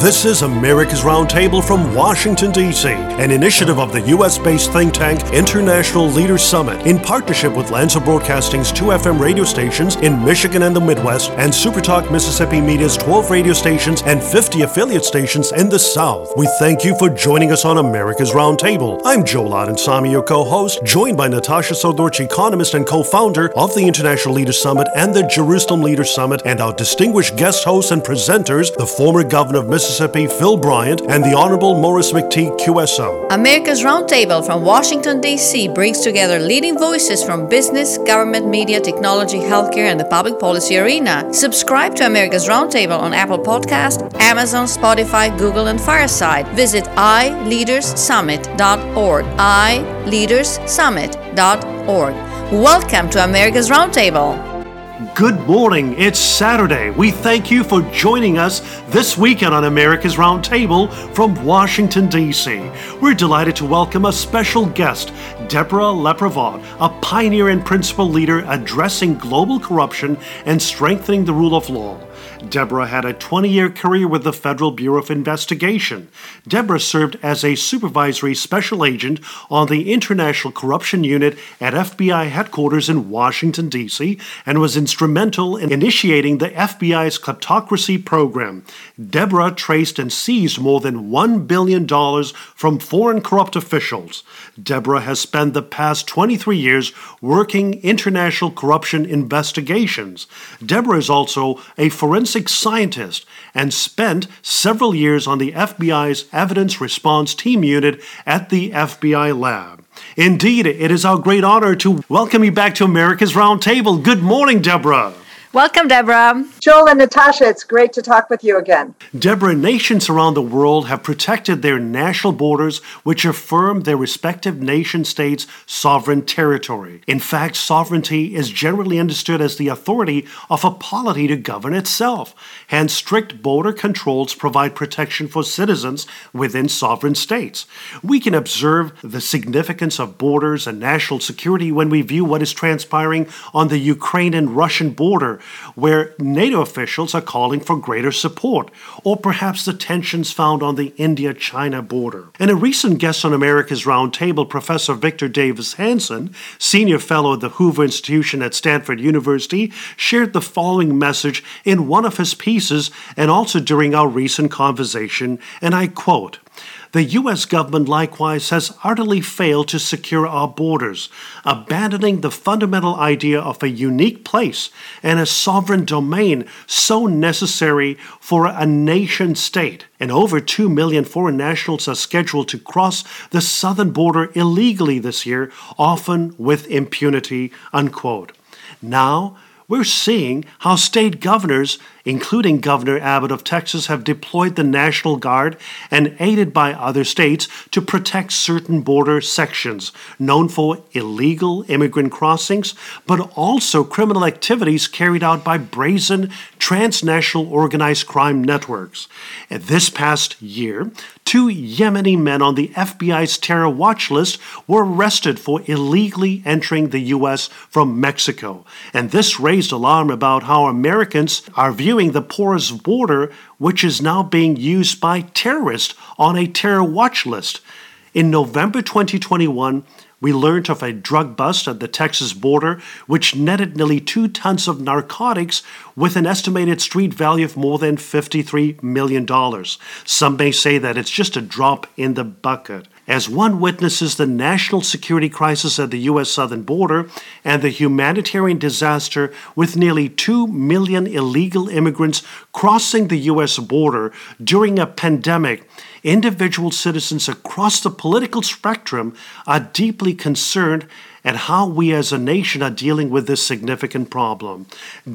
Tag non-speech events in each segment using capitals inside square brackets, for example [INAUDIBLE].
This is America's Roundtable from Washington, D.C., an initiative of the U.S. based think tank International Leaders Summit in partnership with Lanser Broadcasting's two FM radio stations in Michigan and the Midwest and Supertalk Mississippi Media's 12 radio stations and 50 affiliate stations in the South. We thank you for joining us on America's Roundtable. I'm Joel Samy, your co host, joined by Natasha Srdoc, economist and co founder of the International Leaders Summit and the Jerusalem Leaders Summit, and our distinguished guest hosts and presenters, the former governor of Mississippi. Mississippi Phil Bryant and the Honorable Maurice McTigue QSO. America's Roundtable from Washington, D.C. brings together leading voices from business, government, media, technology, healthcare, and the public policy arena. Subscribe to America's Roundtable on Apple Podcast, Amazon, Spotify, Google, and Fireside. Visit iLeadersSummit.org. iLeadersSummit.org. Welcome to America's Roundtable. Good morning. It's Saturday. We thank you for joining us this weekend on America's Roundtable from Washington, D.C. We're delighted to welcome a special guest, Deborah LaPrevotte, a pioneer and principal leader addressing global corruption and strengthening the rule of law. Deborah had a 20 year career with the Federal Bureau of Investigation. Deborah served as a supervisory special agent on the International Corruption Unit at FBI headquarters in Washington, D.C., and was instrumental in initiating the FBI's kleptocracy program. Deborah traced and seized more than $1 billion from foreign corrupt officials. Deborah has spent the past 23 years working international corruption investigations. Deborah is also a forensic scientist and spent several years on the FBI's Evidence Response Team Unit at the FBI lab. Indeed, it is our great honor to welcome you back to America's Roundtable. Good morning, Deborah. Welcome, Deborah. Joel and Natasha, it's great to talk with you again. Deborah, nations around the world have protected their national borders, which affirm their respective nation states' sovereign territory. In fact, sovereignty is generally understood as the authority of a polity to govern itself. Hence, strict border controls provide protection for citizens within sovereign states. We can observe the significance of borders and national security when we view what is transpiring on the Ukrainian Russian border where NATO officials are calling for greater support, or perhaps the tensions found on the India China border. And a recent guest on America's Roundtable, Professor Victor Davis Hanson, senior fellow at the Hoover Institution at Stanford University, shared the following message in one of his pieces and also during our recent conversation, and I quote, the U.S. government likewise has utterly failed to secure our borders, abandoning the fundamental idea of a unique place and a sovereign domain so necessary for a nation state. And over 2 million foreign nationals are scheduled to cross the southern border illegally this year, often with impunity. Unquote. Now, we're seeing how state governors including Governor Abbott of Texas, have deployed the National Guard and aided by other states to protect certain border sections known for illegal immigrant crossings, but also criminal activities carried out by brazen transnational organized crime networks. This past year, two Yemeni men on the FBI's terror watch list were arrested for illegally entering the U.S. from Mexico. And this raised alarm about how Americans are viewing the porous border, which is now being used by terrorists on a terror watch list. In November 2021, we learned of a drug bust at the Texas border, which netted nearly two tons of narcotics with an estimated street value of more than $53 million. Some may say that it's just a drop in the bucket. As one witnesses the national security crisis at the U.S. southern border and the humanitarian disaster with nearly 2 million illegal immigrants crossing the U.S. border during a pandemic, individual citizens across the political spectrum are deeply concerned at how we as a nation are dealing with this significant problem.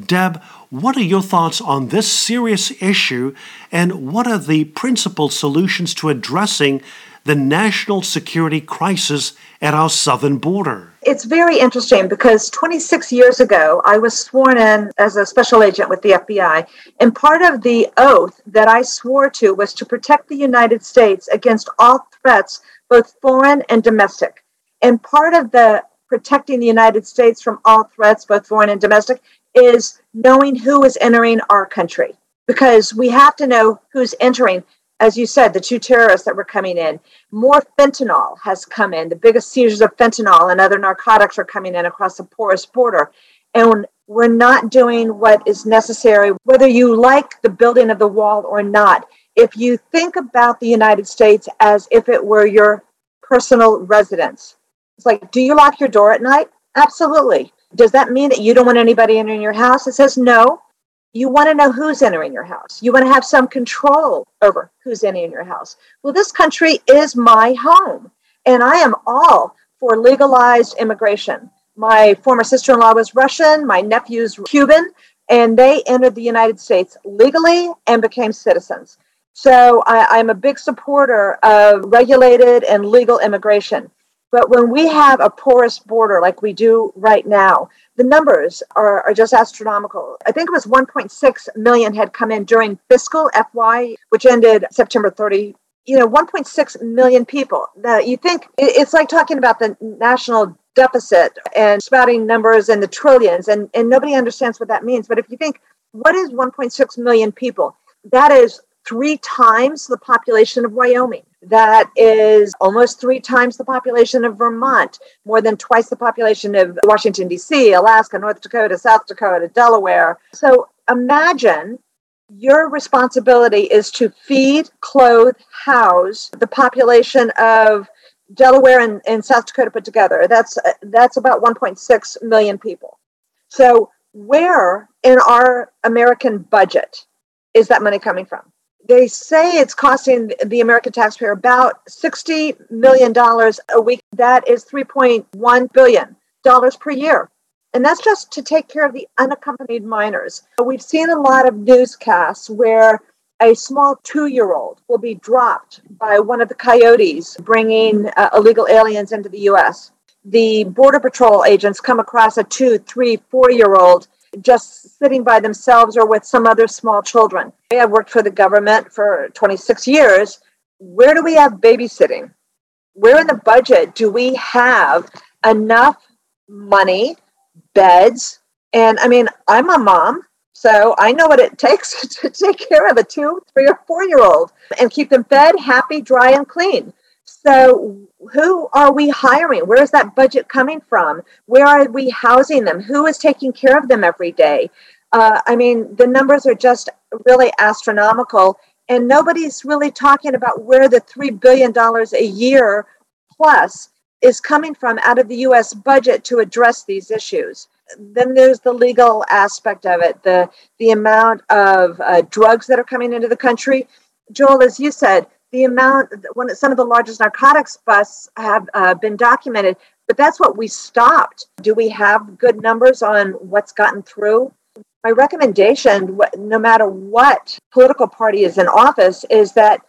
Deb, what are your thoughts on this serious issue and what are the principal solutions to addressing the national security crisis at our southern border? It's very interesting because 26 years ago, I was sworn in as a special agent with the FBI. And part of the oath that I swore to was to protect the United States against all threats, both foreign and domestic. And part of the protecting the United States from all threats, both foreign and domestic, is knowing who is entering our country. because we have to know who's entering. As you said, the two terrorists that were coming in, more fentanyl has come in. The biggest seizures of fentanyl and other narcotics are coming in across the porous border. And we're not doing what is necessary, whether you like the building of the wall or not. If you think about the United States as if it were your personal residence, it's like, do you lock your door at night? Absolutely. Does that mean that you don't want anybody entering your house? It says no. You want to know who's entering your house. You want to have some control over who's entering your house. Well, this country is my home, and I am all for legalized immigration. My former sister in law was Russian, my nephew's Cuban, and they entered the United States legally and became citizens. So I, am a big supporter of regulated and legal immigration. But when we have a porous border like we do right now, the numbers are, are just astronomical. I think it was 1.6 million had come in during fiscal FY, which ended September 30. You know, 1.6 million people. Now, you think it's like talking about the national deficit and spouting numbers in the trillions, and, and nobody understands what that means. But if you think, what is 1.6 million people? That is three times the population of Wyoming. That is almost three times the population of Vermont, more than twice the population of Washington, D.C., Alaska, North Dakota, South Dakota, Delaware. So imagine your responsibility is to feed, clothe, house the population of Delaware and, and South Dakota put together. That's that's about 1.6 million people. So where in our American budget is that money coming from? They say it's costing the American taxpayer about $60 million a week. That is $3.1 billion per year. And that's just to take care of the unaccompanied minors. We've seen a lot of newscasts where a small two year old will be dropped by one of the coyotes bringing uh, illegal aliens into the US. The Border Patrol agents come across a two, three, four year old just sitting by themselves or with some other small children. I've worked for the government for 26 years. Where do we have babysitting? Where in the budget do we have enough money, beds? And I mean, I'm a mom, so I know what it [LAUGHS] takes to take care of a two, three, or four year old and keep them fed, happy, dry, and clean. So, who are we hiring? Where is that budget coming from? Where are we housing them? Who is taking care of them every day? Uh, I mean, the numbers are just really astronomical, and nobody's really talking about where the $3 billion a year plus is coming from out of the US budget to address these issues. Then there's the legal aspect of it, the, the amount of uh, drugs that are coming into the country. Joel, as you said, the amount when some of the largest narcotics busts have uh, been documented but that's what we stopped. Do we have good numbers on what's gotten through? My recommendation no matter what political party is in office is that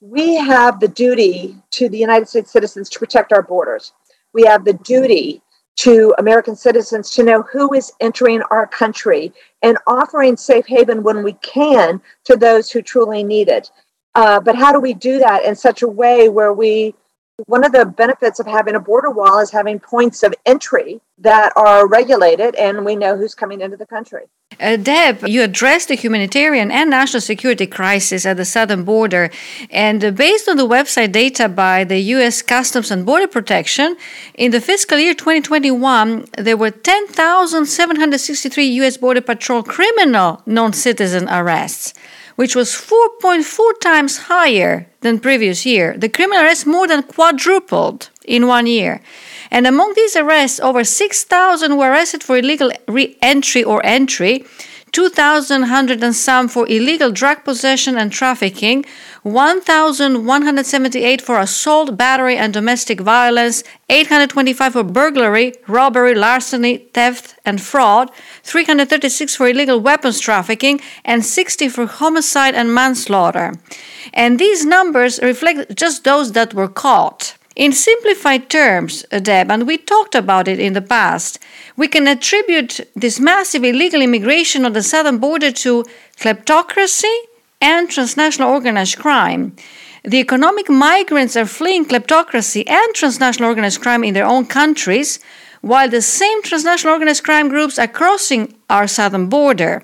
we have the duty to the united states citizens to protect our borders. We have the duty to American citizens to know who is entering our country and offering safe haven when we can to those who truly need it. Uh, but how do we do that in such a way where we one of the benefits of having a border wall is having points of entry that are regulated and we know who's coming into the country. Uh, Deb, you addressed the humanitarian and national security crisis at the southern border. And uh, based on the website data by the U.S. Customs and Border Protection, in the fiscal year 2021, there were 10,763 U.S. Border Patrol criminal non citizen arrests which was 4.4 times higher than previous year. The criminal arrests more than quadrupled in one year. And among these arrests, over 6,000 were arrested for illegal re-entry or entry, 2,100 and some for illegal drug possession and trafficking, 1,178 for assault, battery, and domestic violence, 825 for burglary, robbery, larceny, theft, and fraud, 336 for illegal weapons trafficking, and 60 for homicide and manslaughter. And these numbers reflect just those that were caught. In simplified terms, uh, Deb, and we talked about it in the past, we can attribute this massive illegal immigration on the southern border to kleptocracy and transnational organized crime. The economic migrants are fleeing kleptocracy and transnational organized crime in their own countries, while the same transnational organized crime groups are crossing our southern border.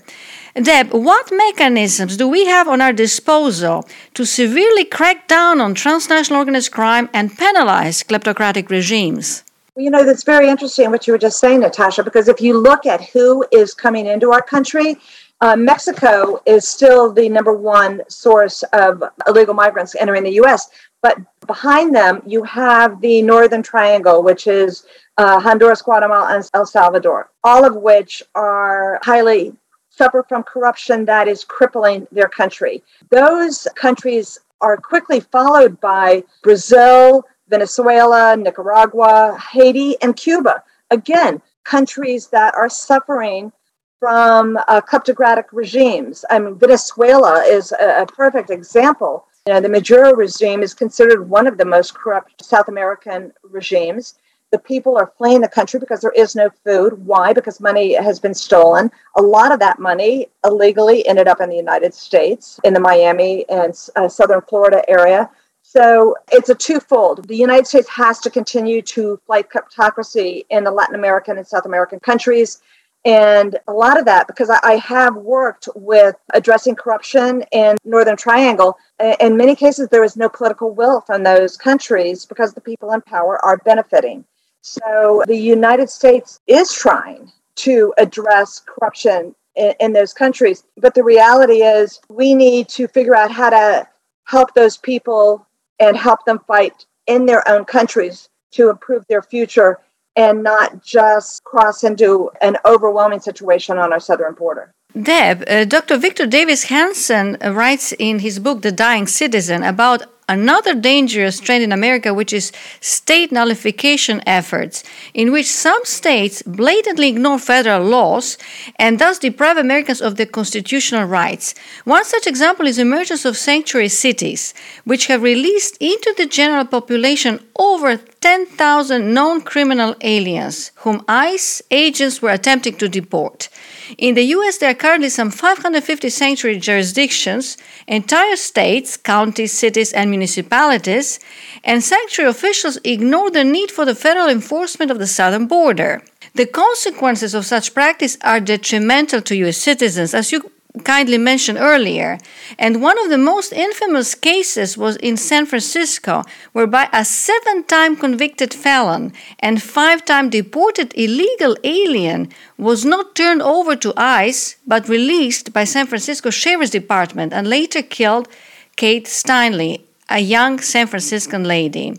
Deb, what mechanisms do we have on our disposal to severely crack down on transnational organized crime and penalize kleptocratic regimes? You know, that's very interesting what you were just saying, Natasha, because if you look at who is coming into our country, uh, Mexico is still the number one source of illegal migrants entering the US. But behind them, you have the Northern Triangle, which is uh, Honduras, Guatemala, and El Salvador, all of which are highly suffer from corruption that is crippling their country. Those countries are quickly followed by Brazil, Venezuela, Nicaragua, Haiti, and Cuba. Again, countries that are suffering from uh, kleptocratic regimes. I mean, Venezuela is a, a perfect example. You know, the Maduro regime is considered one of the most corrupt South American regimes. The people are fleeing the country because there is no food. Why? Because money has been stolen. A lot of that money illegally ended up in the United States, in the Miami and uh, southern Florida area. So it's a twofold. The United States has to continue to fight kleptocracy in the Latin American and South American countries. And a lot of that, because I, have worked with addressing corruption in Northern Triangle, in many cases, there is no political will from those countries because the people in power are benefiting. So the United States is trying to address corruption in, in those countries. But the reality is, we need to figure out how to help those people and help them fight in their own countries to improve their future and not just cross into an overwhelming situation on our southern border. Deb, uh, Dr. Victor Davis Hanson writes in his book, The Dying Citizen, about another dangerous trend in America, which is state nullification efforts, in which some states blatantly ignore federal laws and thus deprive Americans of their constitutional rights. One such example is the emergence of sanctuary cities, which have released into the general population over 10,000 known criminal aliens whom ICE agents were attempting to deport. In the US, there are currently some 550 sanctuary jurisdictions, entire states, counties, cities, and municipalities, and sanctuary officials ignore the need for the federal enforcement of the southern border. The consequences of such practice are detrimental to US citizens, as you kindly mentioned earlier. And one of the most infamous cases was in San Francisco, whereby a seven time convicted felon and five time deported illegal alien was not turned over to ICE but released by San Francisco Sheriff's Department and later killed Kate Steinle, a young San Franciscan lady.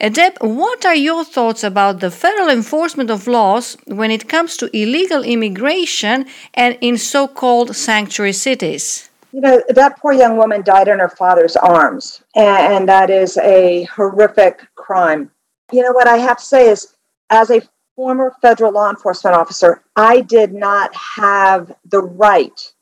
Uh, Deb, what are your thoughts about the federal enforcement of laws when it comes to illegal immigration and in so called sanctuary cities? You know, that poor young woman died in her father's arms, and that is a horrific crime. You know, what I have to say is, as a former federal law enforcement officer, I did not have the right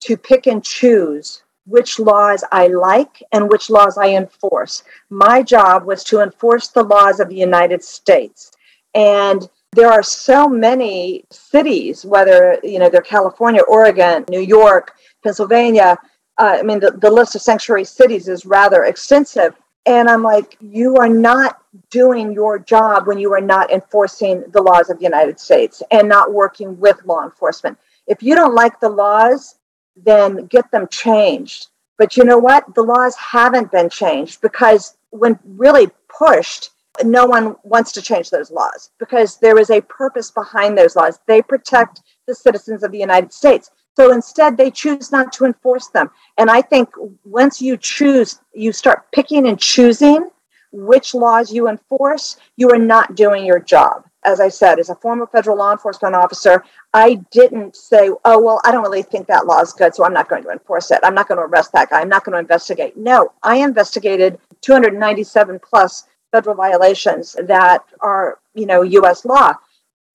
to pick and choose which laws I like and which laws I enforce. My job was to enforce the laws of the United States. And there are so many cities, whether you know they're California, Oregon, New York, Pennsylvania. Uh, I mean, the, the list of sanctuary cities is rather extensive. And I'm like, you are not doing your job when you are not enforcing the laws of the United States and not working with law enforcement. If you don't like the laws, then get them changed. But you know what? The laws haven't been changed because when really pushed, no one wants to change those laws because there is a purpose behind those laws. They protect the citizens of the United States. So instead, they choose not to enforce them. And I think once you choose, you start picking and choosing which laws you enforce, you are not doing your job as I said, as a former federal law enforcement officer, I didn't say, oh, well, I don't really think that law is good, so I'm not going to enforce it. I'm not going to arrest that guy. I'm not going to investigate. No, I investigated 297 plus federal violations that are, you know, U.S. law.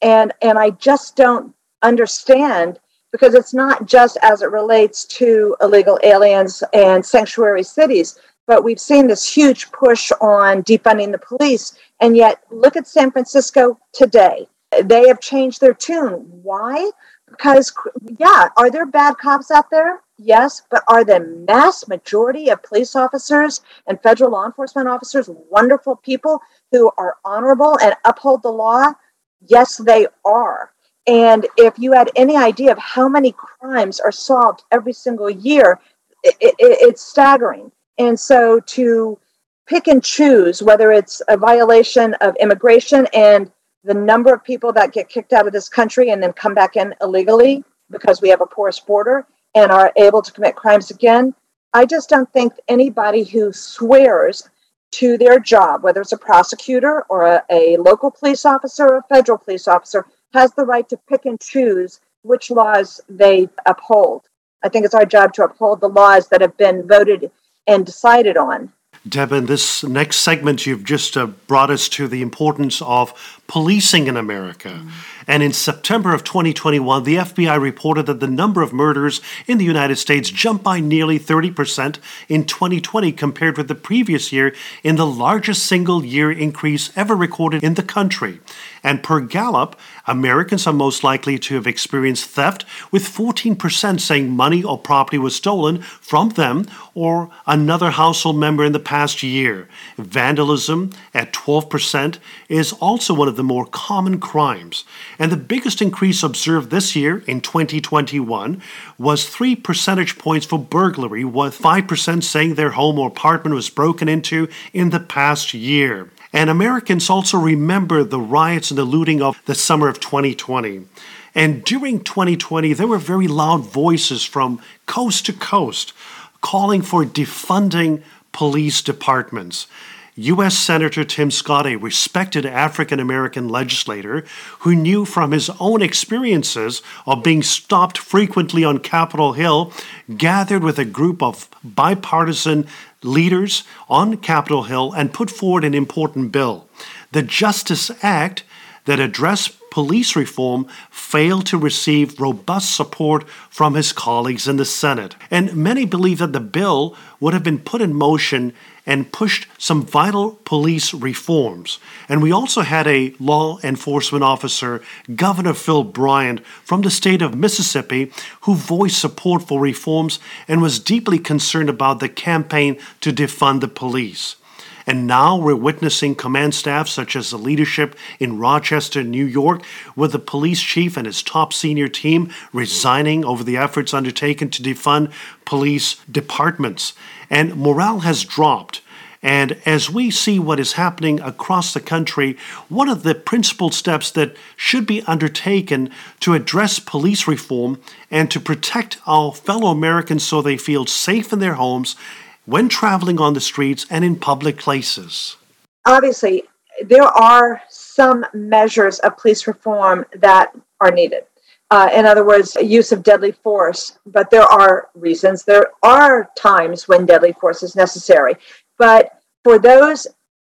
And, and I just don't understand because it's not just as it relates to illegal aliens and sanctuary cities but we've seen this huge push on defunding the police. And yet, look at San Francisco today. They have changed their tune. Why? Because, yeah, are there bad cops out there? Yes, but are the mass majority of police officers and federal law enforcement officers wonderful people who are honorable and uphold the law? Yes, they are. And if you had any idea of how many crimes are solved every single year, it, it, it's staggering. And so to pick and choose whether it's a violation of immigration and the number of people that get kicked out of this country and then come back in illegally because we have a porous border and are able to commit crimes again. I just don't think anybody who swears to their job, whether it's a prosecutor or a, a local police officer or a federal police officer, has the right to pick and choose which laws they uphold. I think it's our job to uphold the laws that have been voted and decided on. Deb, in this next segment, you've just uh, brought us to the importance of policing in America. Mm-hmm. And in September of 2021, the FBI reported that the number of murders in the United States jumped by nearly 30% in 2020 compared with the previous year, in the largest single year increase ever recorded in the country. And per Gallup, Americans are most likely to have experienced theft, with 14% saying money or property was stolen from them or another household member in the past year. Vandalism, at 12%, is also one of the more common crimes. And the biggest increase observed this year in 2021 was 3 percentage points for burglary, with 5% saying their home or apartment was broken into in the past year. And Americans also remember the riots and the looting of the summer of 2020. And during 2020, there were very loud voices from coast to coast calling for defunding police departments. U.S. Senator Tim Scott, a respected African American legislator who knew from his own experiences of being stopped frequently on Capitol Hill, gathered with a group of bipartisan leaders on Capitol Hill and put forward an important bill. The Justice Act that addressed police reform failed to receive robust support from his colleagues in the Senate. And many believe that the bill would have been put in motion and pushed some vital police reforms. And we also had a law enforcement officer, Governor Phil Bryant from the state of Mississippi, who voiced support for reforms and was deeply concerned about the campaign to defund the police. And now we're witnessing command staff such as the leadership in Rochester, New York, with the police chief and his top senior team resigning over the efforts undertaken to defund police departments. And morale has dropped. And as we see what is happening across the country, one of the principal steps that should be undertaken to address police reform and to protect our fellow Americans so they feel safe in their homes when traveling on the streets and in public places? Obviously, there are some measures of police reform that are needed. Uh, in other words, use of deadly force, but there are reasons. There are times when deadly force is necessary. But for those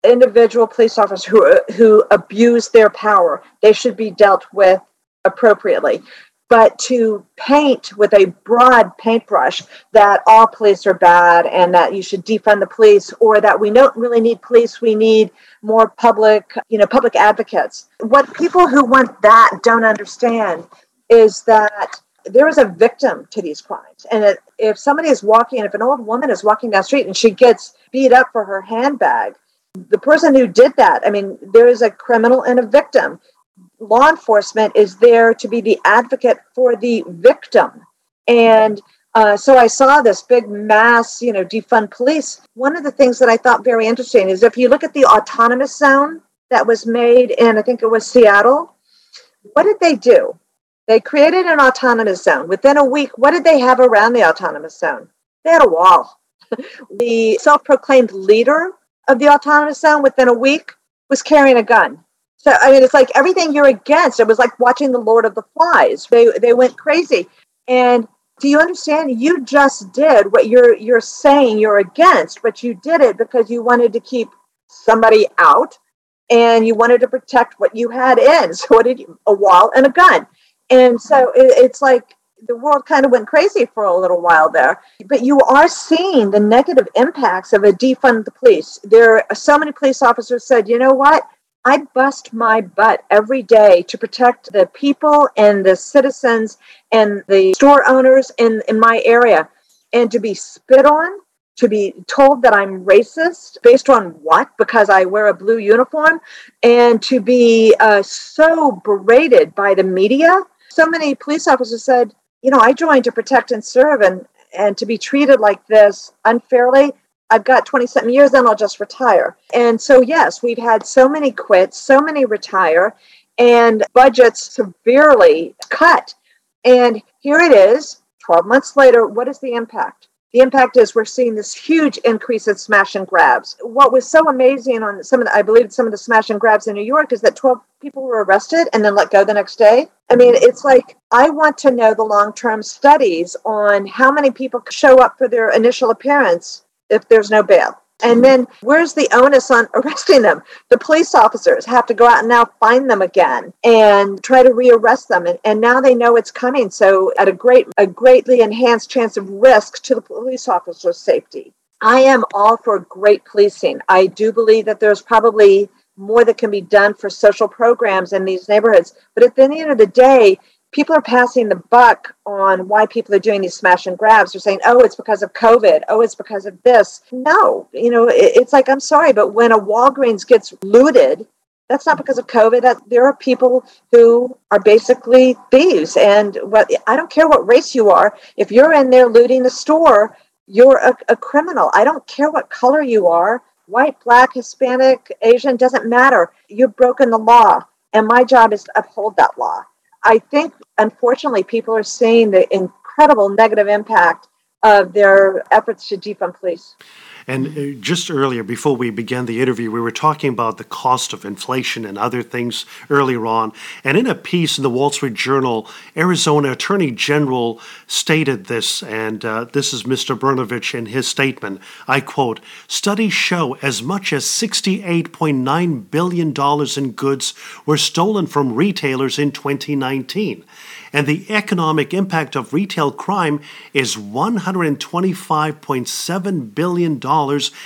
individual police officers who, who abuse their power, they should be dealt with appropriately. But to paint with a broad paintbrush that all police are bad and that you should defund the police or that we don't really need police we need more public you know public advocates. What people who want that don't understand is that there is a victim to these crimes. And if somebody is walking if an old woman is walking down the street and she gets beat up for her handbag the person who did that i mean there is a criminal and a victim law enforcement is there to be the advocate for the victim. And uh, so I saw this big mass, you know, defund police. One of the things that I thought very interesting is if you look at the autonomous zone that was made in, I think it was Seattle, what did they do? They created an autonomous zone. Within a week, what did they have around the autonomous zone? They had a wall. The self proclaimed leader of the autonomous zone within a week was carrying a gun. So I mean, it's like everything you're against. It was like watching the Lord of the Flies. They they went crazy. And do you understand? You just did what you're you're saying you're against, but you did it because you wanted to keep somebody out, and you wanted to protect what you had in. [LAUGHS] So what did you? A wall and a gun. And so it, it's like the world kind of went crazy for a little while there. But you are seeing the negative impacts of a defund the police. There are so many police officers said, you know what? I bust my butt every day to protect the people and the citizens and the store owners in, in my area. And to be spit on to be told that I'm racist based on what? Because I wear a blue uniform, and to be uh, so berated by the media. So many police officers said, you know, I joined to protect and serve, and and to be treated like this unfairly. I've got 20 something years, then I'll just retire. And so, yes, we've had so many quit, so many retire, and budgets severely cut. And here it is, 12 months later. What is the impact? The impact is we're seeing this huge increase in smash and grabs. What was so amazing on some of the, I believe some of the smash and grabs in New York is that 12 people were arrested and then let go the next day. I mean, it's like I want to know the long term studies on how many people show up for their initial appearance if there's no bail. And then where's the onus on [LAUGHS] arresting them? The police officers have to go out and now find them again and try to rearrest them. And, and now they know it's coming. So at a great a greatly enhanced chance of risk to the police officer's safety. I am all for great policing. I do believe that there's probably more that can be done for social programs in these neighborhoods. But at the end of the day, people are passing the buck on why people are doing these smash and grabs. They're saying, oh, it's because of COVID. Oh, it's because of this. No, you know, it, it's like, I'm sorry, but when a Walgreens gets looted, that's not because of COVID. That there are people who are basically thieves. And what I don't care what race you are, if you're in there looting the store, you're a, a criminal. I don't care what color you are white, black, Hispanic, Asian, doesn't matter. You've broken the law. And my job is to uphold that law. I think, unfortunately, people are seeing the incredible negative impact of their efforts to defund police. And uh, just earlier, before we began the interview, we were talking about the cost of inflation and other things earlier on. And in a piece in the Wall Street Journal, Arizona Attorney General stated this, and uh, this is Mr. Brnovich in his statement. I quote Studies show as much as $68.9 billion in goods were stolen from retailers in 2019 and the economic impact of retail crime is $125.7 billion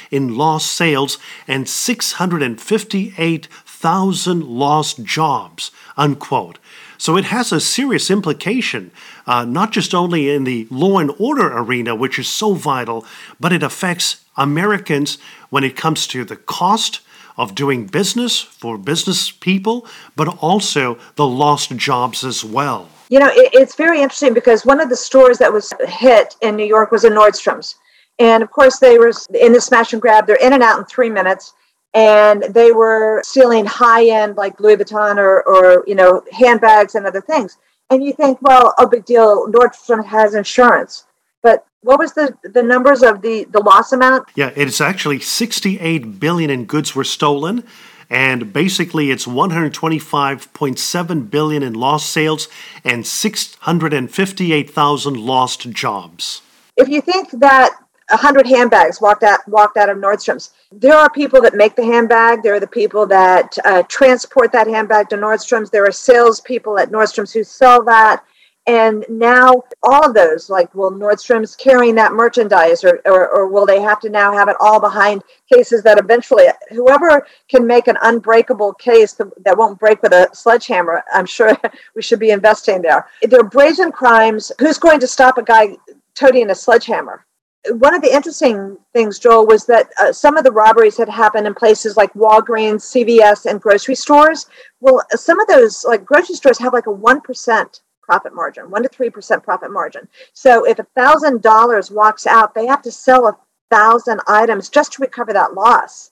in lost sales and 658,000 lost jobs, unquote. So it has a serious implication, uh, not just only in the law and order arena, which is so vital, but it affects Americans when it comes to the cost of doing business for business people, but also the lost jobs as well. You know, it, it's very interesting because one of the stores that was hit in New York was a Nordstrom's. And of course, they were in the smash and grab. They're in and out in three minutes. And they were stealing high end, like Louis Vuitton or, or, you know, handbags and other things. And you think, well, oh, big deal. Nordstrom has insurance. But what was the, the numbers of the, the loss amount? Yeah, it's actually 68 billion in goods were stolen and basically it's 125.7 billion in lost sales and 658,000 lost jobs. If you think that 100 handbags walked out walked out of Nordstrom's. There are people that make the handbag. There are the people that uh, transport that handbag to Nordstrom's. There are salespeople at Nordstrom's who sell that. And now all of those, like, will Nordstrom's carrying that merchandise or, or, or, will they have to now have it all behind cases that eventually, whoever can make an unbreakable case that won't break with a sledgehammer, I'm sure [LAUGHS] we should be investing there. They're brazen crimes. Who's going to stop a guy toting a sledgehammer? One of the interesting things, Joel, was that uh, some of the robberies had happened in places like Walgreens, CVS, and grocery stores. Well, some of those, like grocery stores, have like a 1% profit margin, one to three percent profit margin. So if a thousand dollars walks out, they have to sell a thousand items just to recover that loss.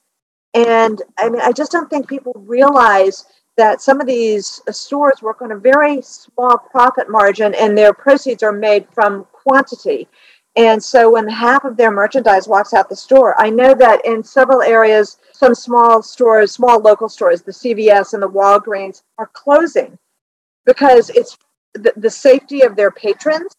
And I mean, I just don't think people realize that some of these uh, stores work on a very small profit margin and their proceeds are made from quantity. And so when half of their merchandise walks out the store, I know that in several areas, some small stores, small local stores, the CVS and the Walgreens are closing because it's the, the safety of their patrons,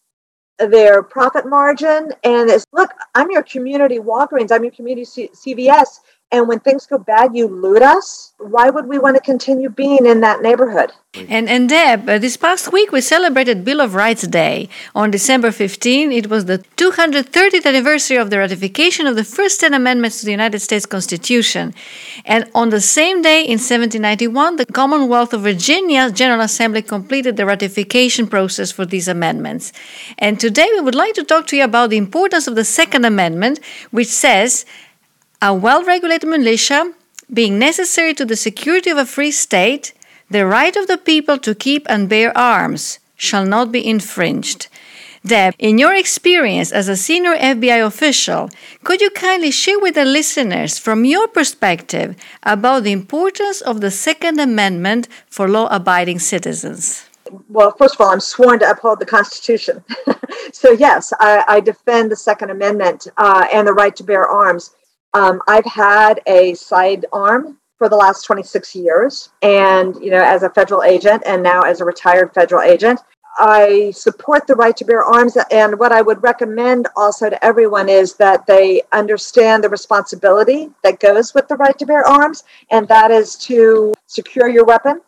their profit margin, and it's look, I'm your community Walgreens, I'm your community C- CVS. And when things go bad, you loot us. Why would we want to continue being in that neighborhood? And, and Deb, uh, this past week we celebrated Bill of Rights Day. On December 15, it was the 230th anniversary of the ratification of the first 10 amendments to the United States Constitution. And on the same day in 1791, the Commonwealth of Virginia General Assembly completed the ratification process for these amendments. And today we would like to talk to you about the importance of the Second Amendment, which says, a well regulated militia being necessary to the security of a free state, the right of the people to keep and bear arms shall not be infringed. Deb, in your experience as a senior FBI official, could you kindly share with the listeners, from your perspective, about the importance of the Second Amendment for law abiding citizens? Well, first of all, I'm sworn to uphold the Constitution. [LAUGHS] so, yes, I, I, defend the Second Amendment uh, and the right to bear arms. Um, I've had a sidearm for the last 26 years, and you know, as a federal agent, and now as a retired federal agent, I support the right to bear arms. And what I would recommend also to everyone is that they understand the responsibility that goes with the right to bear arms, and that is to secure your weapon,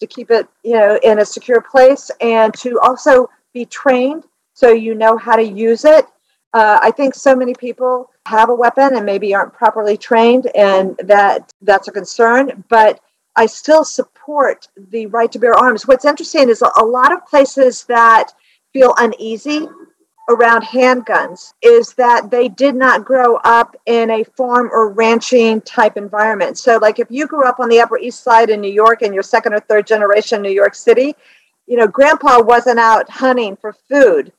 to keep it, you know, in a secure place, and to also be trained so you know how to use it uh, I think so many people have a weapon and maybe aren't properly trained, and that that's a concern. But I still support the right to bear arms. What's interesting is a lot of places that feel uneasy around handguns is that they did not grow up in a farm or ranching type environment. So, like if you grew up on the Upper East Side in New York and you're second or third generation New York City, you know, grandpa wasn't out hunting for food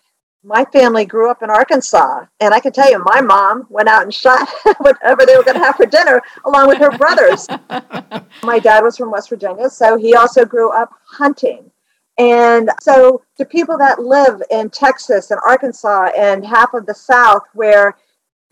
my family grew up in Arkansas, and I can tell you, my mom went out and shot [LAUGHS] whatever they were going to have for dinner, along with her brothers. [LAUGHS] my dad was from West Virginia, so he also grew up hunting. And so, to people that live in Texas and Arkansas and half of the South, where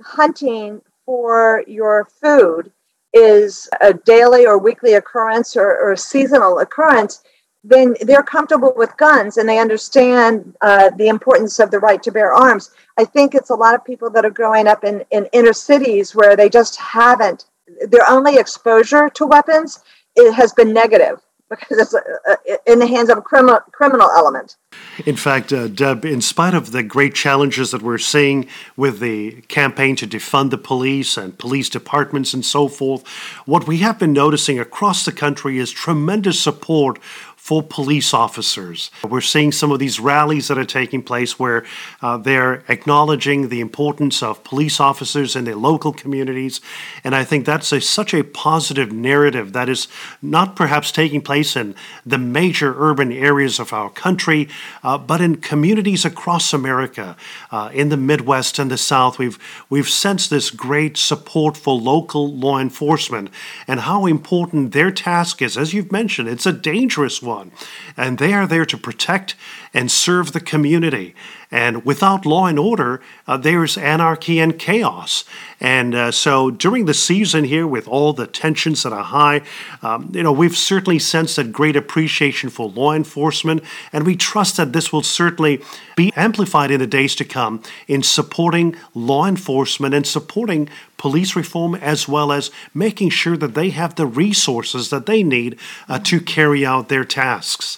hunting for your food is a daily or weekly occurrence or, or seasonal occurrence, then they're comfortable with guns and they understand uh, the importance of the right to bear arms. I think it's a lot of people that are growing up in, in inner cities where they just haven't, their only exposure to weapons it has been negative [LAUGHS] because it's uh, in the hands of a criminal criminal element. In fact, uh, Deb, in spite of the great challenges that we're seeing with the campaign to defund the police and police departments and so forth, what we have been noticing across the country is tremendous support for police officers. We're seeing some of these rallies that are taking place where uh, they're acknowledging the importance of police officers in their local communities. And I think that's a, such a positive narrative that is not perhaps taking place in the major urban areas of our country, uh, but in communities across America, uh, in the Midwest and the South. We've, we've sensed this great support for local law enforcement and how important their task is. As you've mentioned, it's a dangerous one one. And they are there to protect and serve the community. And without law and order, uh, there's anarchy and chaos. And uh, so during the season here, with all the tensions that are high, um, you know, we've certainly sensed a great appreciation for law enforcement, and we trust that this will certainly be amplified in the days to come in supporting law enforcement and supporting police reform as well as making sure that they have the resources that they need uh, to carry out their tasks.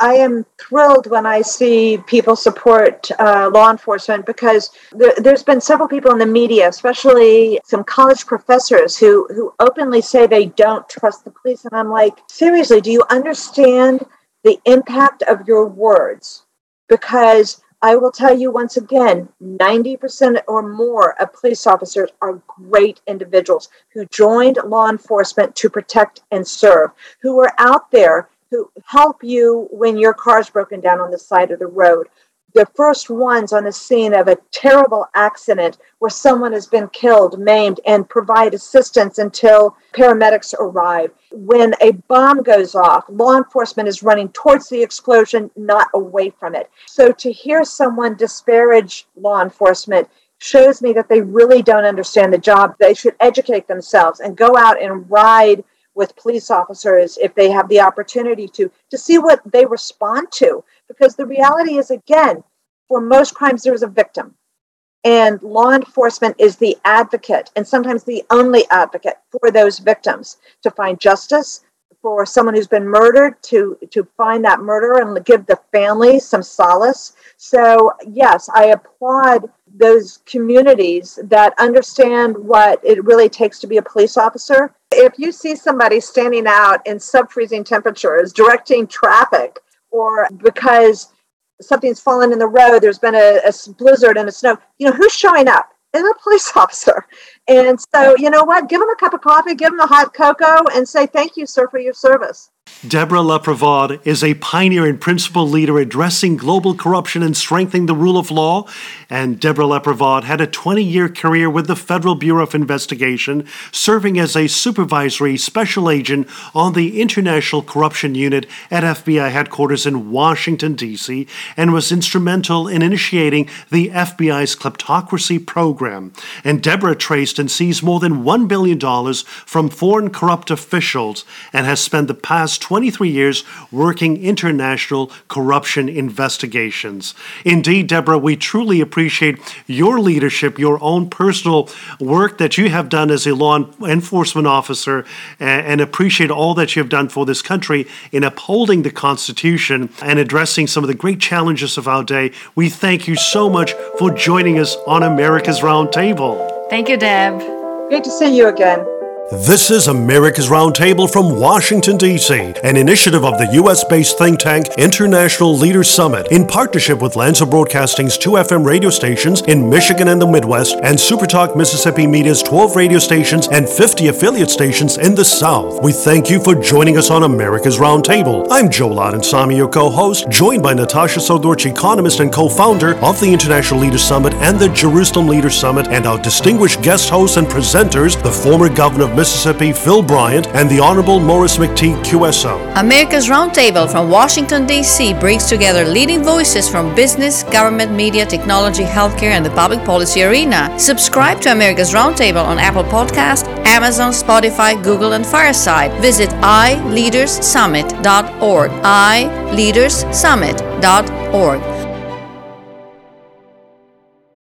I am thrilled when I see people support uh, law enforcement because there, has been several people in the media, especially some college professors, who, who openly say they don't trust the police. And I'm like, seriously, do you understand the impact of your words? Because I will tell you once again 90% or more of police officers are great individuals who joined law enforcement to protect and serve, who are out there who help you when your car's broken down on the side of the road. The first ones on the scene of a terrible accident where someone has been killed, maimed, and provide assistance until paramedics arrive. When a bomb goes off, law enforcement is running towards the explosion, not away from it. So to hear someone disparage law enforcement shows me that they really don't understand the job. They should educate themselves and go out and ride with police officers if they have the opportunity to to see what they respond to because the reality is again for most crimes there's a victim And law enforcement is the advocate and sometimes the only advocate for those victims to find justice, for someone who's been murdered to, to find that murderer and give the family some solace. So, yes, I applaud those communities that understand what it really takes to be a police officer. If you see somebody standing out in sub freezing temperatures directing traffic, or because something's fallen in the road, there's been a, a blizzard and a snow, you know, who's showing up? Is [LAUGHS] a police officer. And so, you know what? Give them a cup of coffee, give them a hot cocoa, and say, thank you, sir, for your service. Deborah LaPrevotte is a pioneer and principal leader addressing global corruption and strengthening the rule of law. And Deborah LaPrevotte had a 20 year career with the Federal Bureau of Investigation, serving as a supervisory special agent on the International Corruption Unit at FBI headquarters in Washington, D.C., and was instrumental in initiating the FBI's kleptocracy program. And Deborah traced and seized more than $1 billion from foreign corrupt officials and has spent the past 23 years working international corruption investigations. Indeed, Deborah, we truly appreciate your leadership, your own personal work that you have done as a law enforcement officer, and appreciate all that you have done for this country in upholding the Constitution and addressing some of the great challenges of our day. We thank you so much for joining us on America's Roundtable. Thank you, Deb. Great to see you again. This is America's Roundtable from Washington, D.C., an initiative of the U.S. based think tank International Leaders Summit in partnership with Lanser Broadcasting's two FM radio stations in Michigan and the Midwest and Supertalk Mississippi Media's 12 radio stations and 50 affiliate stations in the South. We thank you for joining us on America's Roundtable. I'm Joel Samy, your co host, joined by Natasha Srdoc, economist and co founder of the International Leaders Summit and the Jerusalem Leaders Summit, and our distinguished guest hosts and presenters, the former governor of Mississippi, Phil Bryant, and the Honorable Maurice McTigue QSO. America's Roundtable from Washington, D.C. brings together leading voices from business, government, media, technology, healthcare, and the public policy arena. Subscribe to America's Roundtable on Apple Podcast, Amazon, Spotify, Google, and Fireside. Visit iLeadersSummit.org. iLeadersSummit.org.